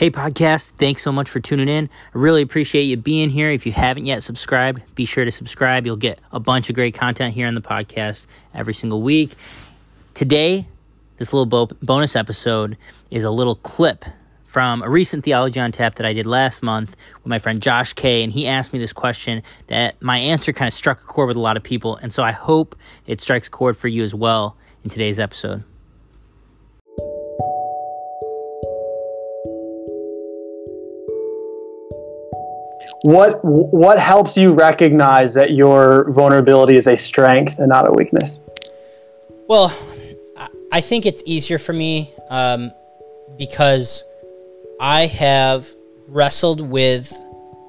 Hey, podcast, thanks so much for tuning in. I really appreciate you being here. If you haven't yet subscribed, be sure to subscribe. You'll get a bunch of great content here on the podcast every single week. Today, this little bo- bonus episode is a little clip from a recent Theology on Tap that I did last month with my friend Josh Kay, and he asked me this question that my answer kind of struck a chord with a lot of people, and so I hope it strikes a chord for you as well in today's episode. What what helps you recognize that your vulnerability is a strength and not a weakness? Well, I think it's easier for me um, because I have wrestled with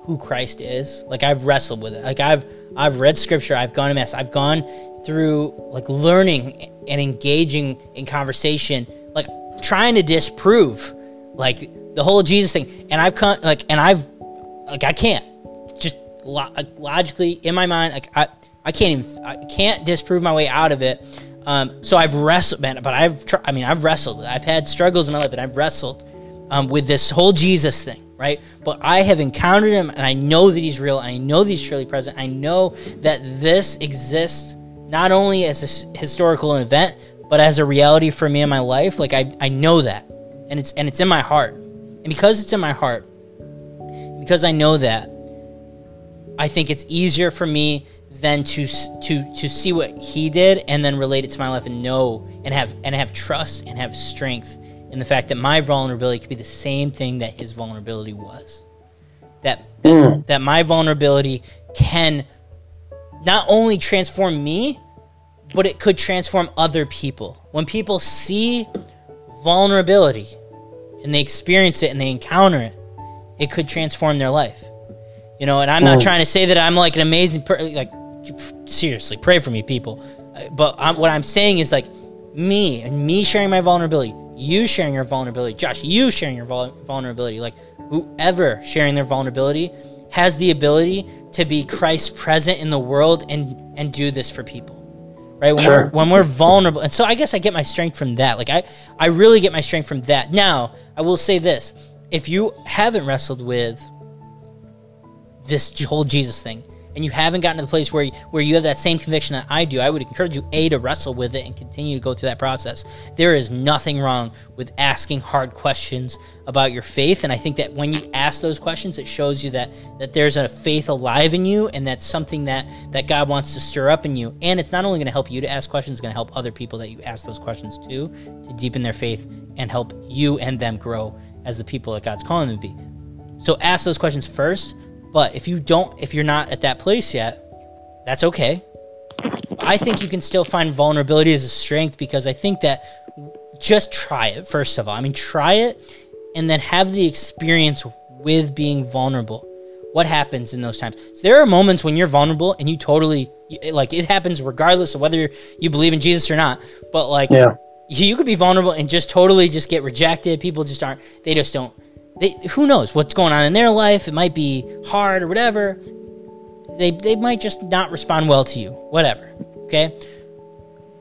who Christ is. Like I've wrestled with it. Like I've I've read scripture. I've gone to mass. I've gone through like learning and engaging in conversation, like trying to disprove like the whole Jesus thing. And I've come like and I've like I can't just lo- logically in my mind like I I can't even I can't disprove my way out of it. Um, so I've wrestled, man. But I've tr- I mean I've wrestled. I've had struggles in my life, and I've wrestled um, with this whole Jesus thing, right? But I have encountered him, and I know that he's real. I know that he's truly present. I know that this exists not only as a historical event, but as a reality for me in my life. Like I I know that, and it's and it's in my heart, and because it's in my heart, because I know that, I think it's easier for me than to to to see what he did and then relate it to my life and know and have and have trust and have strength in the fact that my vulnerability could be the same thing that his vulnerability was. That that, mm. that my vulnerability can not only transform me, but it could transform other people. When people see vulnerability and they experience it and they encounter it, it could transform their life. You know, and I'm not mm. trying to say that I'm like an amazing person. Like, seriously, pray for me, people. But I'm, what I'm saying is like me and me sharing my vulnerability, you sharing your vulnerability, Josh, you sharing your vulnerability, like whoever sharing their vulnerability has the ability to be Christ present in the world and and do this for people. Right? When, sure. we're, when we're vulnerable. And so I guess I get my strength from that. Like I I really get my strength from that. Now, I will say this if you haven't wrestled with this whole Jesus thing, and you haven't gotten to the place where you, where you have that same conviction that I do, I would encourage you a to wrestle with it and continue to go through that process. There is nothing wrong with asking hard questions about your faith, and I think that when you ask those questions, it shows you that that there's a faith alive in you, and that's something that that God wants to stir up in you. And it's not only going to help you to ask questions, it's going to help other people that you ask those questions to to deepen their faith and help you and them grow as the people that God's calling them to be. So ask those questions first. But if you don't, if you're not at that place yet, that's okay. I think you can still find vulnerability as a strength because I think that just try it first of all. I mean, try it and then have the experience with being vulnerable. What happens in those times? So there are moments when you're vulnerable and you totally like it happens regardless of whether you believe in Jesus or not. But like yeah you could be vulnerable and just totally just get rejected. People just aren't. They just don't. They who knows what's going on in their life? It might be hard or whatever. They they might just not respond well to you. Whatever. Okay.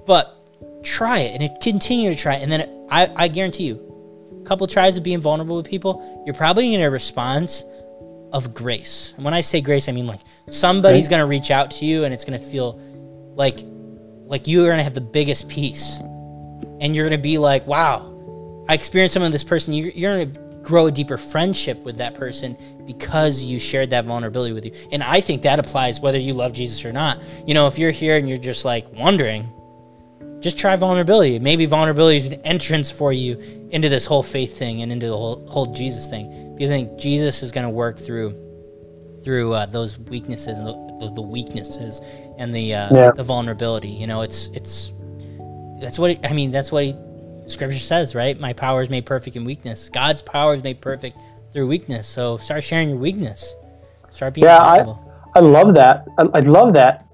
But try it and it, continue to try it, and then it, I I guarantee you, a couple of tries of being vulnerable with people, you're probably going to response of grace. And when I say grace, I mean like somebody's going to reach out to you, and it's going to feel like like you're going to have the biggest peace and you're going to be like, wow, I experienced some of this person. You're, you're going to grow a deeper friendship with that person because you shared that vulnerability with you. And I think that applies whether you love Jesus or not. You know, if you're here and you're just like wondering, just try vulnerability. Maybe vulnerability is an entrance for you into this whole faith thing and into the whole, whole Jesus thing. Because I think Jesus is going to work through through uh, those weaknesses and the, the, weaknesses and the uh, yeah. the vulnerability. You know, it's it's that's what I mean. That's what he, Scripture says, right? My power is made perfect in weakness. God's power is made perfect through weakness. So start sharing your weakness. Start being yeah. I, I love that. I, I love that.